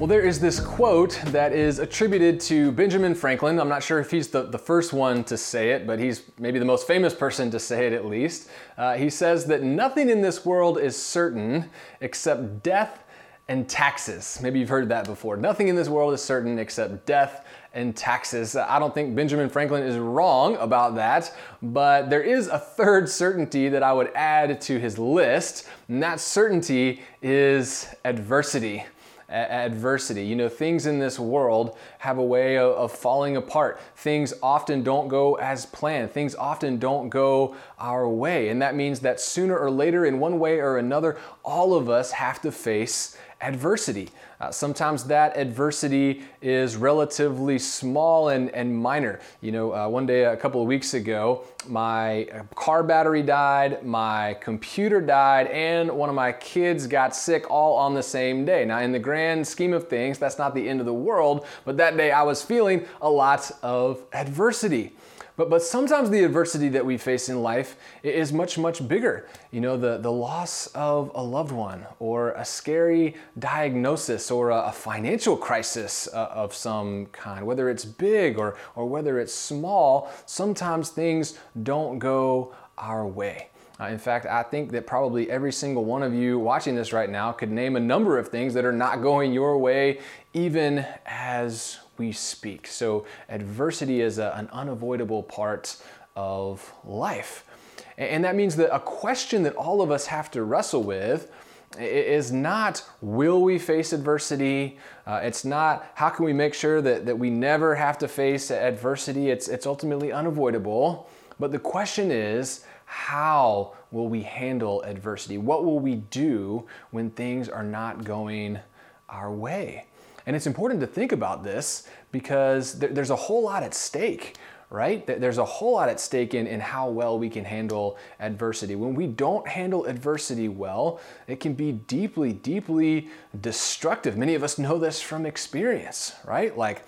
Well, there is this quote that is attributed to Benjamin Franklin. I'm not sure if he's the, the first one to say it, but he's maybe the most famous person to say it at least. Uh, he says that nothing in this world is certain except death and taxes. Maybe you've heard that before. Nothing in this world is certain except death and taxes. I don't think Benjamin Franklin is wrong about that, but there is a third certainty that I would add to his list, and that certainty is adversity adversity. You know, things in this world have a way of, of, falling apart. Things often don't go as planned. Things often don't go our way. And that means that sooner or later, in one way or another, all of us have to face adversity. Uh, sometimes that adversity is relatively small and, and minor. You know, uh, one day a couple of weeks ago, my car battery died, my computer died, and one of my kids got sick all on the same day. Now, in the grand scheme of things, that's not the end of the world, but that day I was feeling a lot of adversity. But, but sometimes the adversity that we face in life is much, much bigger. You know, the, the loss of a loved one, or a scary diagnosis, or a, a financial crisis uh, of some kind, whether it's big or, or whether it's small, sometimes things don't go our way. Uh, in fact, I think that probably every single one of you watching this right now could name a number of things that are not going your way, even as we speak. So, adversity is a, an unavoidable part of life. And that means that a question that all of us have to wrestle with is not will we face adversity? Uh, it's not how can we make sure that, that we never have to face adversity? It's, it's ultimately unavoidable. But the question is how will we handle adversity? What will we do when things are not going our way? And it's important to think about this because there's a whole lot at stake, right? There's a whole lot at stake in, in how well we can handle adversity. When we don't handle adversity well, it can be deeply, deeply destructive. Many of us know this from experience, right? Like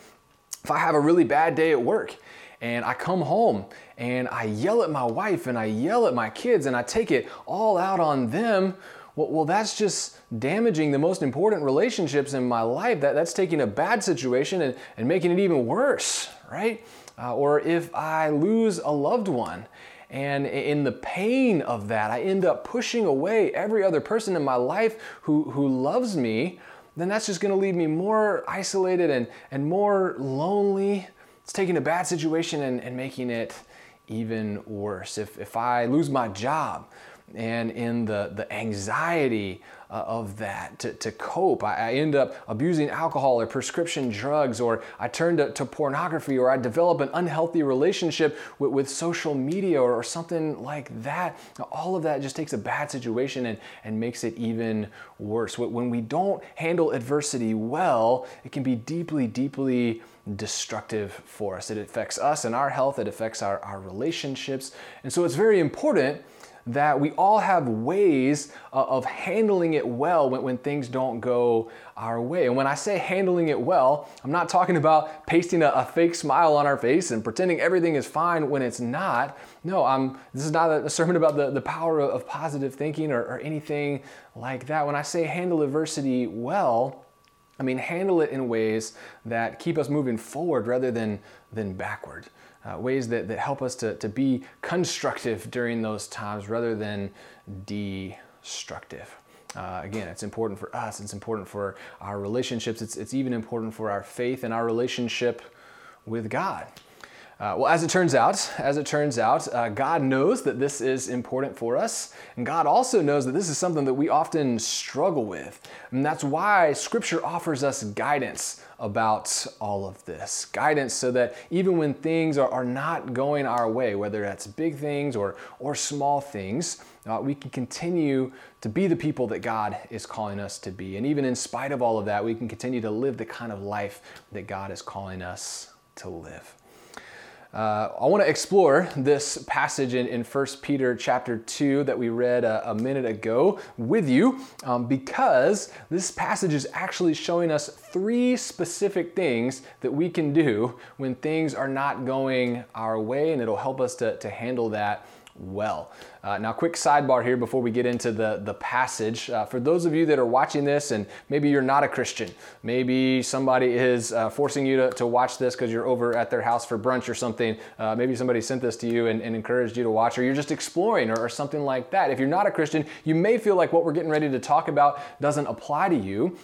if I have a really bad day at work and I come home and I yell at my wife and I yell at my kids and I take it all out on them well, well, that's just damaging the most important relationships in my life. That, that's taking a bad situation and, and making it even worse, right? Uh, or if I lose a loved one, and in the pain of that, I end up pushing away every other person in my life who, who loves me, then that's just gonna leave me more isolated and, and more lonely. It's taking a bad situation and, and making it even worse. If, if I lose my job, and in the, the anxiety uh, of that to, to cope. I, I, end up abusing alcohol or prescription drugs, or I turn to, to pornography, or I develop an unhealthy relationship with, with social media or, or, something like that. All of that just takes a bad situation and, and makes it even worse. When we don't handle adversity well, it can be deeply, deeply destructive for us. It affects us and our health, it affects our, our relationships. And so it's very important that we all have ways uh, of handling it well when, when things don't go our way. And when I say handling it well, I'm not talking about pasting a, a fake smile on our face and pretending everything is fine when it's not. No, I'm, this is not a sermon about the, the power of positive thinking or, or anything like that. When I say handle adversity well, I mean handle it in ways that keep us moving forward rather than, than backward uh, ways that, that help us to, to be constructive during those times rather than destructive. Uh, again, it's important for us, it's important for our relationships, it's, it's even important for our faith and our relationship with God. Uh, well, as it turns out, as it turns out, uh, God knows that this is important for us, and God also knows that this is something that we often struggle with, and that's why Scripture offers us guidance about all of this. Guidance so that even when things are, are not going our way, whether that's big things or, or small things, uh, we can continue to be the people that God is calling us to be. And even in spite of all of that, we can continue to live the kind of life that God is calling us to live. Uh, I want to explore this passage in, in 1 Peter chapter 2 that we read a, a minute ago with you um, because this passage is actually showing us three specific things that we can do when things are not going our way, and it'll help us to, to handle that well. Uh, now, quick sidebar here before we get into the, the passage. Uh, for those of you that are watching this and maybe you're not a Christian, maybe somebody is uh, forcing you to, to watch this because you're over at their house for brunch or something. Uh, maybe somebody sent this to you and, and, encouraged you to watch, or you're just exploring or, or something like that. If you're not a Christian, you may feel like what we're getting ready to talk about doesn't apply to you.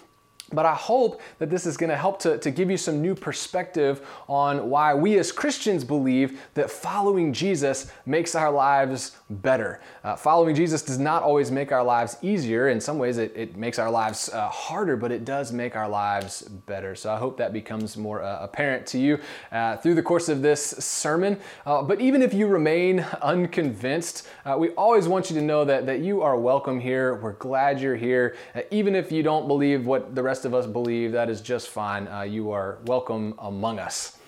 But I hope that this is going to help to, to give you some new perspective on why we as Christians believe that following Jesus makes our lives better. Uh, following Jesus does not always make our lives easier. In some ways, it, it makes our lives uh, harder, but it does make our lives better. So I hope that becomes more uh, apparent to you uh, through the course of this sermon. Uh, but even if you remain unconvinced, uh, we always want you to know that, that you are welcome here. We're glad you're here. even if you don't believe what the rest rest of us believe, that is just fine. Uh, you are welcome among us.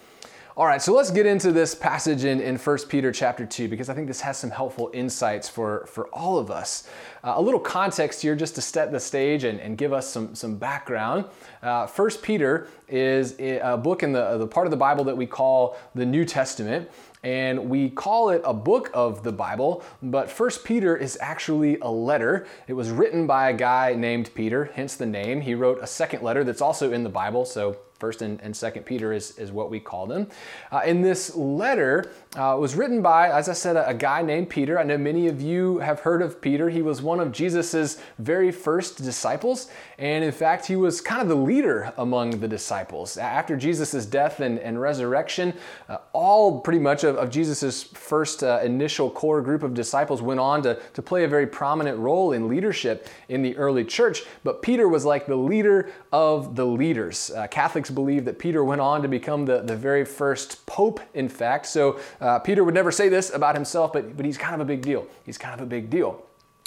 All right, so let's get into this passage in, in 1 Peter chapter 2 because I think this has some helpful insights for, for all of us. Uh, a little context here just to set the stage and, and give us some, some background. Uh, 1 Peter is a book in the, the part of the Bible that we call the New Testament and we call it a book of the Bible, but First Peter is actually a letter. It was written by a guy named Peter, hence the name. He wrote a second letter that's also in the Bible, so First and, and Second Peter is, is what we call them. Uh, and this letter uh, was written by, as I said, a, a, guy named Peter. I know many of you have heard of Peter. He was one of Jesus's very first disciples, and in fact, he was kind of the leader among the disciples. After Jesus's death and, and resurrection, uh, all pretty much of, of Jesus's first uh, initial core group of disciples went on to, to play a very prominent role in leadership in the early church. But Peter was like the leader of the leaders. Uh, Catholics believe that Peter went on to become the, the very first pope, in fact. So uh, Peter would never say this about himself, but, but he's kind of a big deal. He's kind of a big deal.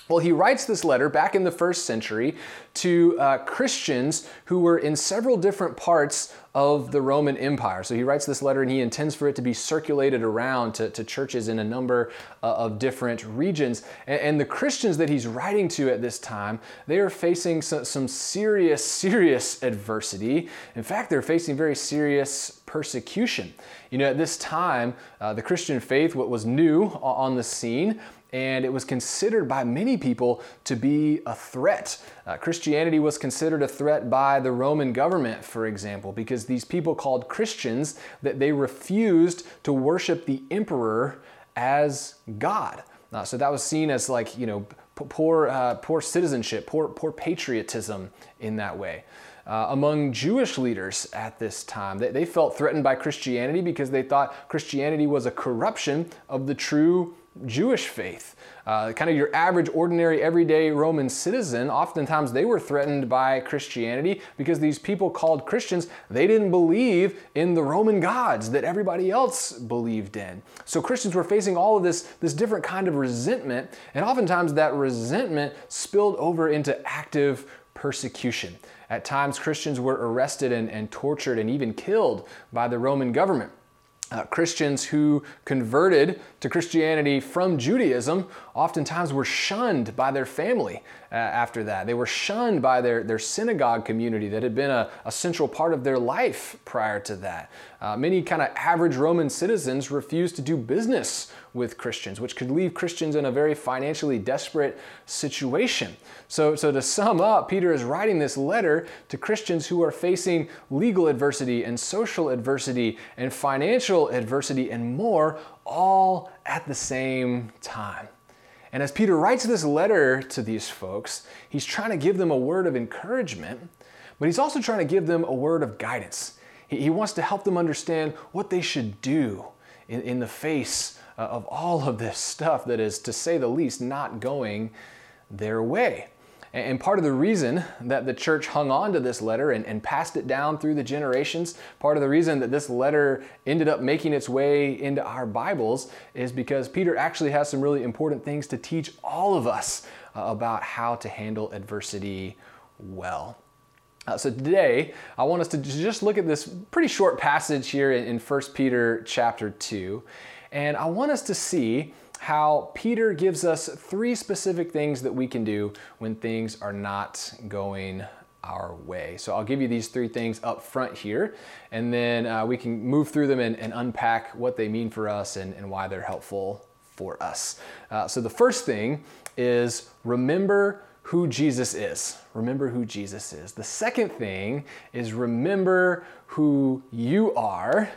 Well, he writes this letter back in the first century to uh, Christians who were in several different parts of the Roman Empire. So he writes this letter and he intends for it to be circulated around to, to churches in a number uh, of different regions. And, and, the Christians that he's writing to at this time, they are facing some, some serious, serious adversity. In fact, they're facing very serious persecution. You know, at this time, uh, the Christian faith what was new on the scene and it was considered by many people to be a threat. Uh, Christianity was considered a threat by the Roman government, for example, because these people called Christians that they refused to worship the emperor as God. Uh, so that was seen as like you know poor uh, poor citizenship, poor poor patriotism in that way. Uh, among Jewish leaders at this time. They, they, felt threatened by Christianity because they thought Christianity was a corruption of the true Jewish faith. Uh, kind of your average, ordinary, everyday Roman citizen, oftentimes they were threatened by Christianity because these people called Christians, they didn't believe in the Roman gods that everybody else believed in. So Christians were facing all of this, this different kind of resentment, and oftentimes that resentment spilled over into active persecution. At times, Christians were arrested and, and tortured and even killed by the Roman government. Uh, Christians who converted to Christianity from Judaism oftentimes were shunned by their family uh, after that. They were shunned by their, their synagogue community that had been a, a central part of their life prior to that. Uh, many kind of average Roman citizens refused to do business with Christians, which could leave Christians in a very financially desperate situation. So, so to sum up, Peter is writing this letter to Christians who are facing legal adversity and social adversity and financial adversity and more all at the same time. And as Peter writes this letter to these folks, he's trying to give them a word of encouragement, but he's also trying to give them a word of guidance. He, wants to help them understand what they should do in, in the face uh, of all of this stuff that is, to say the least, not going their way. And part of the reason that the church hung on to this letter and, and, passed it down through the generations, part of the reason that this letter ended up making its way into our Bibles is because Peter actually has some really important things to teach all of us uh, about how to handle adversity well. Uh, so today, I want us to just look at this pretty short passage here in, in 1 Peter chapter 2. And I want us to see how Peter gives us three specific things that we can do when things are not going our way. So I'll give you these three things up front here, and then uh, we can move through them and, and, unpack what they mean for us and, and why they're helpful for us. Uh, so the first thing is remember who Jesus is. Remember who Jesus is. The second thing is remember who you are.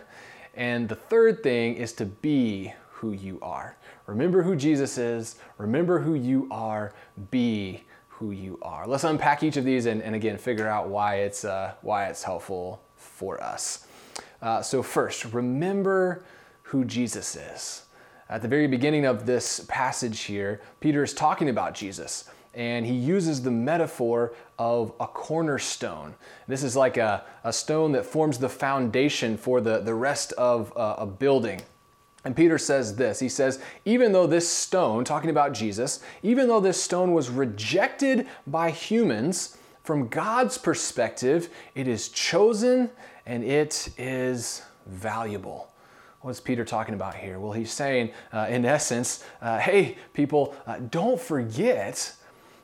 And the third thing is to be who you are. Remember who Jesus is, remember who you are, be who you are. Let's unpack each of these and, and again figure out why it's, uh, why it's helpful for us. Uh, so, first, remember who Jesus is. At the very beginning of this passage here, Peter is talking about Jesus and he uses the metaphor of a cornerstone. This is like a, a stone that forms the foundation for the, the rest of a, a building. And Peter says this He says, even though this stone, talking about Jesus, even though this stone was rejected by humans, from God's perspective, it is chosen and it is valuable. What's Peter talking about here? Well, he's saying, uh, in essence, uh, hey, people, uh, don't forget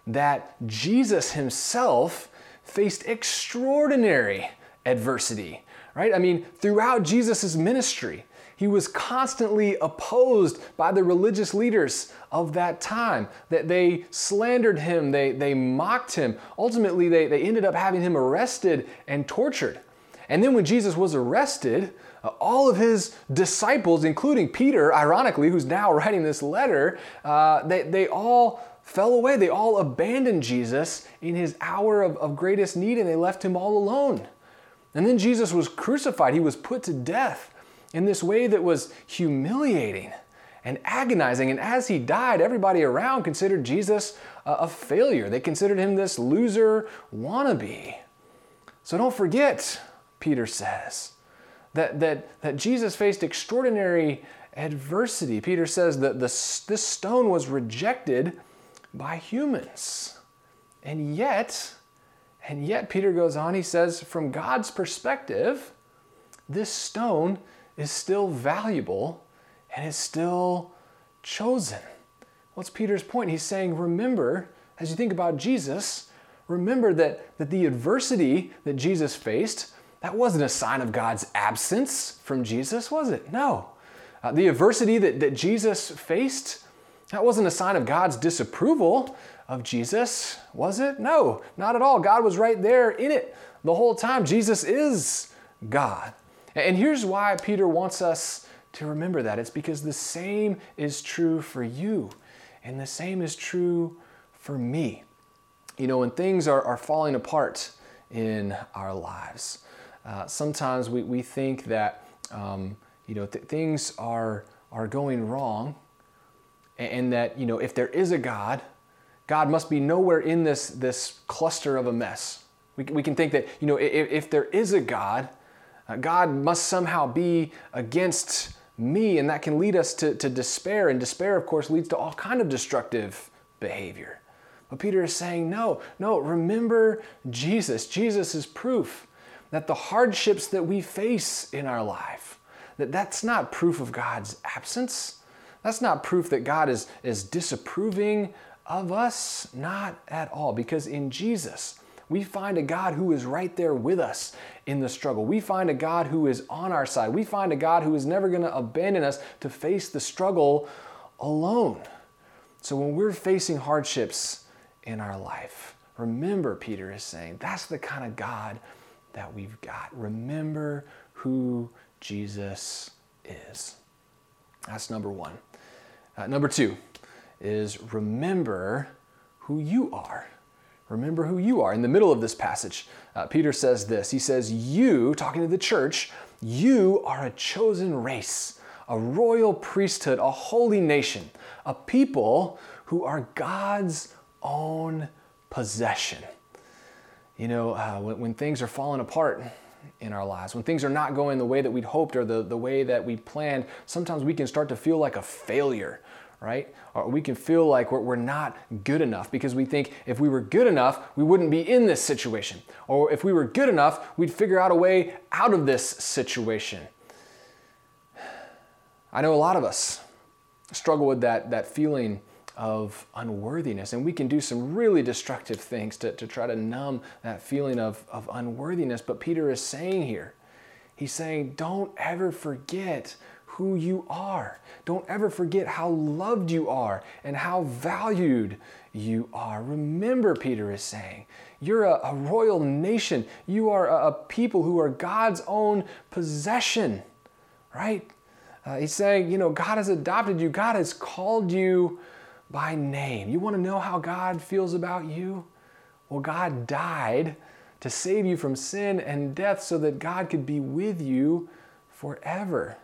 that Jesus himself faced extraordinary adversity, right? I mean, throughout Jesus' ministry, he was constantly opposed by the religious leaders of that time. That they slandered him, they, they mocked him. Ultimately, they, they ended up having him arrested and tortured. And then when Jesus was arrested, uh, all of his disciples, including Peter, ironically, who's now writing this letter, uh, they, they all fell away. They all abandoned Jesus in his hour of, of greatest need and they left him all alone. And then Jesus was crucified, he was put to death in this way that was humiliating and agonizing. And as he died, everybody around considered Jesus a, failure. They considered him this loser wannabe. So don't forget, Peter says, that, that, that Jesus faced extraordinary adversity. Peter says that this, this stone was rejected by humans. And yet, and yet, Peter goes on, he says, from God's perspective, this stone is still valuable and is still chosen. What's Peter's point? He's saying, remember, as you think about Jesus, remember that, that the adversity that Jesus faced, that wasn't a sign of God's absence from Jesus, was it? No. Uh, the adversity that, that Jesus faced, that wasn't a sign of God's disapproval of Jesus, was it? No, not at all. God was right there in it the whole time. Jesus is God. And here's why Peter wants us to remember that it's because the same is true for you, and the same is true for me. You know, when things are, are falling apart in our lives, uh, sometimes we, we think that, um, you know, th- things are, are going wrong and that you know if there is a God, God must be nowhere in this this cluster of a mess. We, we can think that you know if, if there is a God, uh, God must somehow be against me, and that can lead us to, to despair. And despair, of course, leads to all kind of destructive behavior. But Peter is saying, no, no, remember Jesus. Jesus is proof that the hardships that we face in our life, that that's not proof of God's absence. That's not proof that God is, is disapproving of us, not at all, because in Jesus, we find a God who is right there with us in the struggle. We find a God who is on our side. We find a God who is never going to abandon us to face the struggle alone. So when we're facing hardships in our life, remember, Peter is saying, that's the kind of God that we've got. Remember who Jesus is. That's number one. Uh, number two is remember who you are. Remember who you are. In the middle of this passage, uh, Peter says this He says, You, talking to the church, you are a chosen race, a royal priesthood, a holy nation, a people who are God's own possession. You know, uh, when, when things are falling apart, in our lives. When things are not going the way that we'd hoped or the, the way that we planned, sometimes we can start to feel like a failure, right? Or we can feel like we're, we're not good enough because we think if we were good enough, we wouldn't be in this situation. Or if we were good enough, we'd figure out a way out of this situation. I know a lot of us struggle with that, that feeling of unworthiness. And we can do some really destructive things to, to try to numb that feeling of, of unworthiness. But Peter is saying here, he's saying, don't ever forget who you are. Don't ever forget how loved you are and how valued you are. Remember, Peter is saying, you're a, a royal nation. You are a, a, people who are God's own possession, right? Uh, he's saying, you know, God has adopted you, God has called you by name. You want to know how God feels about you? Well, God died to save you from sin and death so that God could be with you forever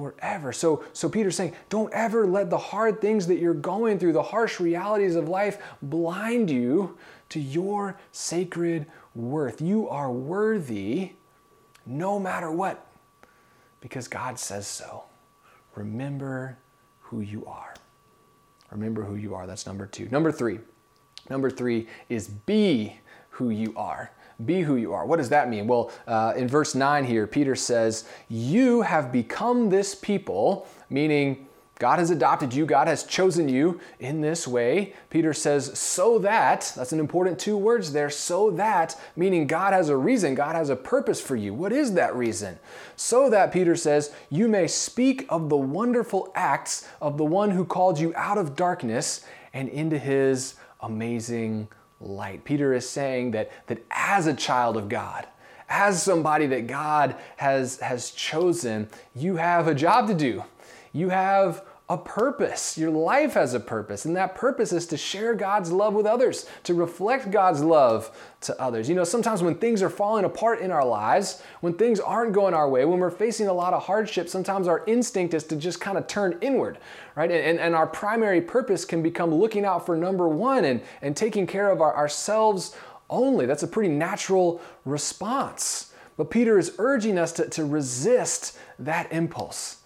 forever. So, so Peter's saying, don't ever let the hard things that you're going through, the harsh realities of life, blind you to your sacred worth. You are worthy no matter what, because God says so. Remember who you are. Remember who you are. That's number two. Number three. Number three is be who you are. Be who you are. What does that mean? Well, uh, in verse 9 here, Peter says, You have become this people, meaning God has adopted you, God has chosen you in this way. Peter says, so that, that's an important two words there, so that, meaning God has a reason, God has a purpose for you. What is that reason? So that, Peter says, you may speak of the wonderful acts of the one who called you out of darkness and into his amazing light. Peter is saying that, that as a child of God, as somebody that God has, has chosen, you have a job to do. You have a purpose. Your life has a purpose, and that purpose is to share God's love with others, to reflect God's love to others. You know, sometimes when things are falling apart in our lives, when things aren't going our way, when we're facing a lot of hardship, sometimes our instinct is to just kind of turn inward, right? And, and our primary purpose can become looking out for number one and, and taking care of our, ourselves only. That's a pretty natural response. But Peter is urging us to, to resist that impulse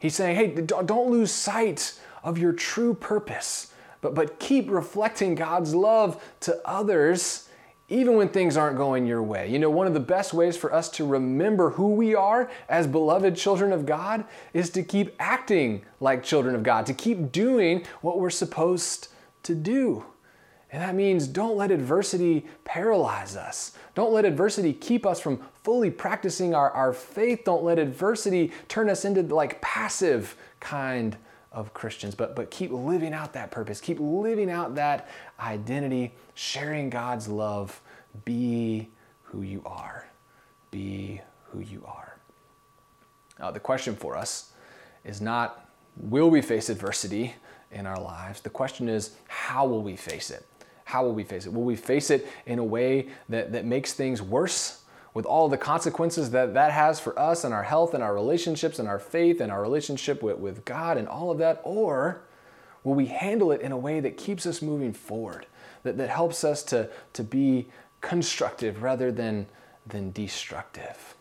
He's saying, hey, don't lose sight of your true purpose, but, but keep reflecting God's love to others even when things aren't going your way. You know, one of the best ways for us to remember who we are as beloved children of God is to keep acting like children of God, to keep doing what we're supposed to do. And that means don't let adversity paralyze us. Don't let adversity keep us from fully practicing our, our faith. Don't let adversity turn us into like passive kind of Christians, but, but keep living out that purpose. Keep living out that identity, sharing God's love. Be who you are. Be who you are. Uh, the question for us is not will we face adversity in our lives? The question is how will we face it? How will we face it? Will we face it in a way that, that makes things worse with all the consequences that that has for us and our health and our relationships and our faith and our relationship with, with God and all of that? Or will we handle it in a way that keeps us moving forward, that, that helps us to, to be constructive rather than, than destructive?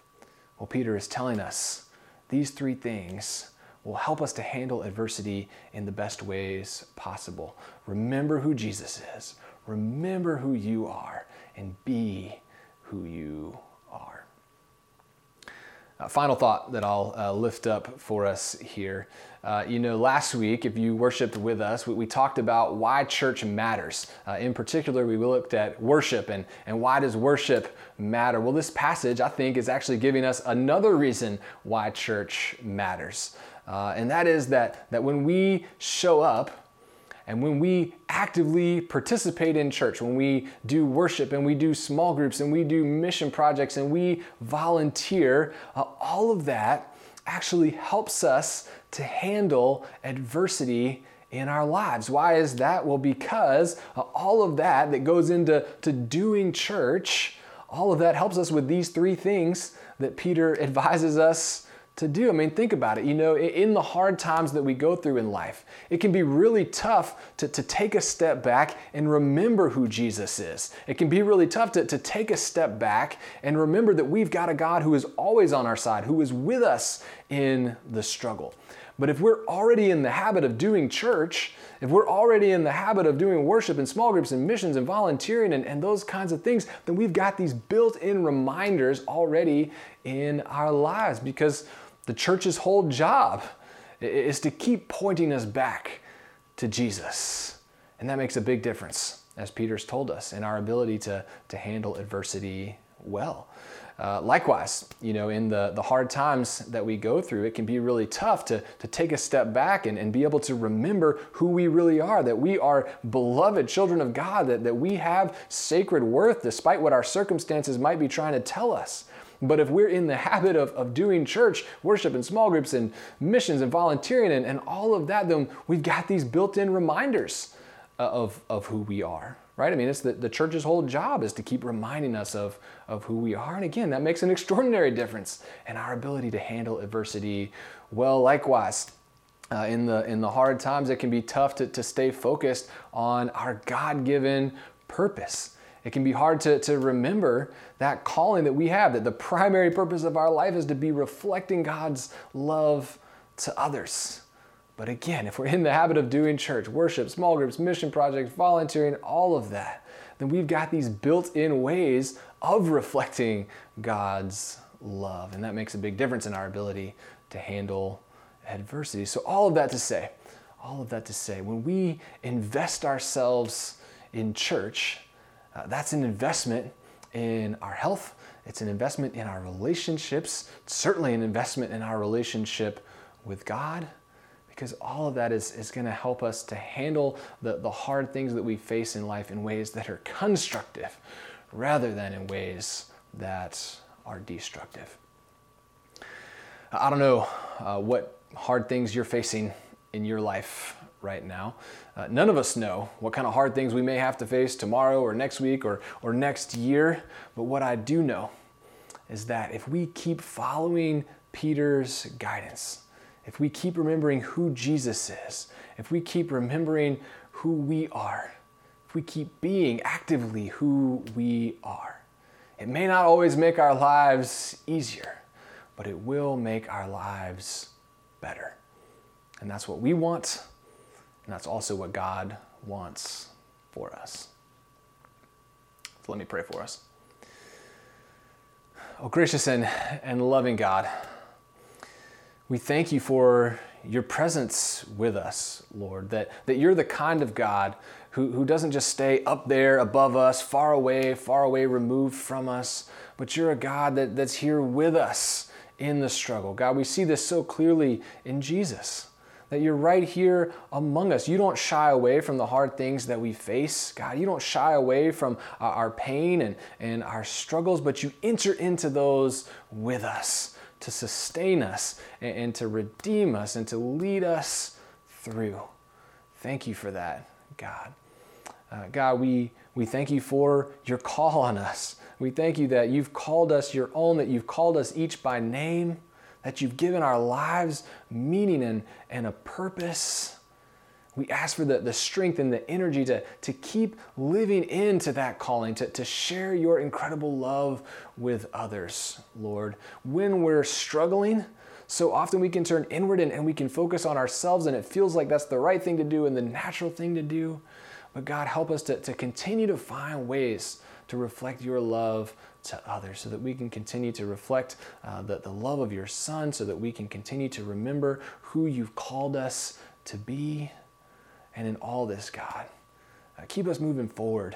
Well, Peter is telling us these three things will help us to handle adversity in the best ways possible. Remember who Jesus is. Remember who you are and be who you are. Uh, final thought that I'll uh, lift up for us here. Uh, you know, last week, if you worshiped with us, we, we talked about why church matters. Uh, in particular, we looked at worship and, and why does worship matter? Well, this passage, I think, is actually giving us another reason why church matters. Uh, and that is that, that when we show up, and when we actively participate in church, when we do worship and we do small groups and we do mission projects and we volunteer, uh, all of that actually helps us to handle adversity in our lives. Why is that? Well, because uh, all of that that goes into to doing church, all of that helps us with these three things that Peter advises us to do. I mean, think about it. You know, in the hard times that we go through in life, it can be really tough to, to take a step back and remember who Jesus is. It can be really tough to, to take a step back and remember that we've got a God who is always on our side, who is with us in the struggle. But if we're already in the habit of doing church, if we're already in the habit of doing worship and small groups and missions and volunteering and, and those kinds of things, then we've got these built in reminders already in our lives because the church's whole job is to keep pointing us back to Jesus. And that makes a big difference, as Peter's told us, in our ability to, to handle adversity well. Uh, likewise, you know, in the, the hard times that we go through, it can be really tough to, to take a step back and, and be able to remember who we really are, that we are beloved children of God, that, that we have sacred worth despite what our circumstances might be trying to tell us. But if we're in the habit of, of doing church, worship, and small groups, and missions, and volunteering, and, and all of that, then we've got these built in reminders uh, of, of who we are right? I mean, it's the, the church's whole job is to keep reminding us of, of who we are. And again, that makes an extraordinary difference in our ability to handle adversity well. Likewise, uh, in, the, in the hard times, it can be tough to, to stay focused on our God given purpose. It can be hard to, to remember that calling that we have, that the primary purpose of our life is to be reflecting God's love to others. But again, if we're in the habit of doing church, worship, small groups, mission projects, volunteering, all of that, then we've got these built in ways of reflecting God's love. And that makes a big difference in our ability to handle adversity. So, all of that to say, all of that to say, when we invest ourselves in church, uh, that's an investment in our health, it's an investment in our relationships, certainly an investment in our relationship with God because all of that is, is going to help us to handle the, the hard things that we face in life in ways that are constructive rather than in ways that are destructive. I don't know uh, what hard things you're facing in your life right now. Uh, none of us know what kind of hard things we may have to face tomorrow or next week or, or next year, but what I do know is that if we keep following Peter's guidance, if we keep remembering who Jesus is, if we keep remembering who we are, if we keep being actively who we are, it may not always make our lives easier, but it will make our lives better. And that's what we want, and that's also what God wants for us. So let me pray for us. Oh, gracious and, and loving God, we thank you for your presence with us, Lord, that, that you're the kind of God who, who doesn't just stay up there above us, far away, far away, removed from us, but you're a God that, that's here with us in the struggle. God, we see this so clearly in Jesus, that you're right here among us. You don't shy away from the hard things that we face. God, you don't shy away from our pain and, and our struggles, but you enter into those with us to sustain us and, and to redeem us and to lead us through. Thank you for that, God. Uh, God, we, we thank you for your call on us. We thank you that you've called us your own, that you've called us each by name, that you've given our lives meaning and, and a purpose. We ask for the, the strength and the energy to, to keep living into that calling, to, to share your incredible love with others, Lord. When we're struggling, so often we can turn inward and, and we can focus on ourselves, and it feels like that's the right thing to do and the natural thing to do. But God, help us to, to continue to find ways to reflect your love to others so that we can continue to reflect uh, the, the love of your Son, so that we can continue to remember who you've called us to be. And in all this, God, uh, keep us moving forward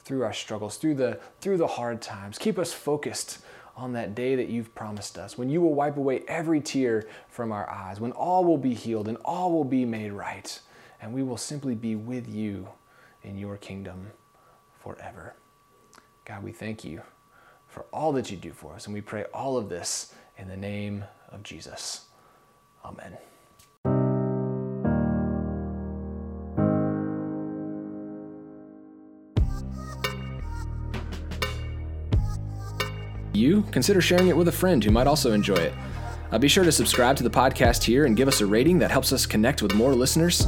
through our struggles, through the, through the hard times. Keep us focused on that day that you've promised us, when you will wipe away every tear from our eyes, when all will be healed and all will be made right, and we will simply be with you in your kingdom forever. God, we thank you for all that you do for us, and we pray all of this in the name of Jesus. Amen. you, consider sharing it with a friend who might also enjoy it. Uh, be sure to subscribe to the podcast here and give us a rating that helps us connect with more listeners.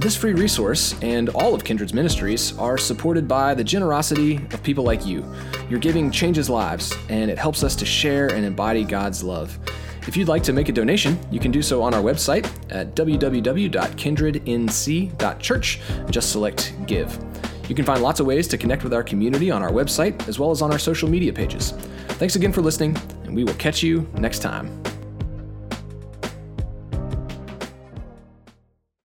This free resource and all of Kindred's ministries are supported by the generosity of people like you. Your giving changes lives, and it helps us to share and embody God's love. If you'd like to make a donation, you can do so on our website at www.kindrednc.church just select Give. You can find lots of ways to connect with our community on our website as well as on our social media pages. Thanks again for listening, and we will catch you next time.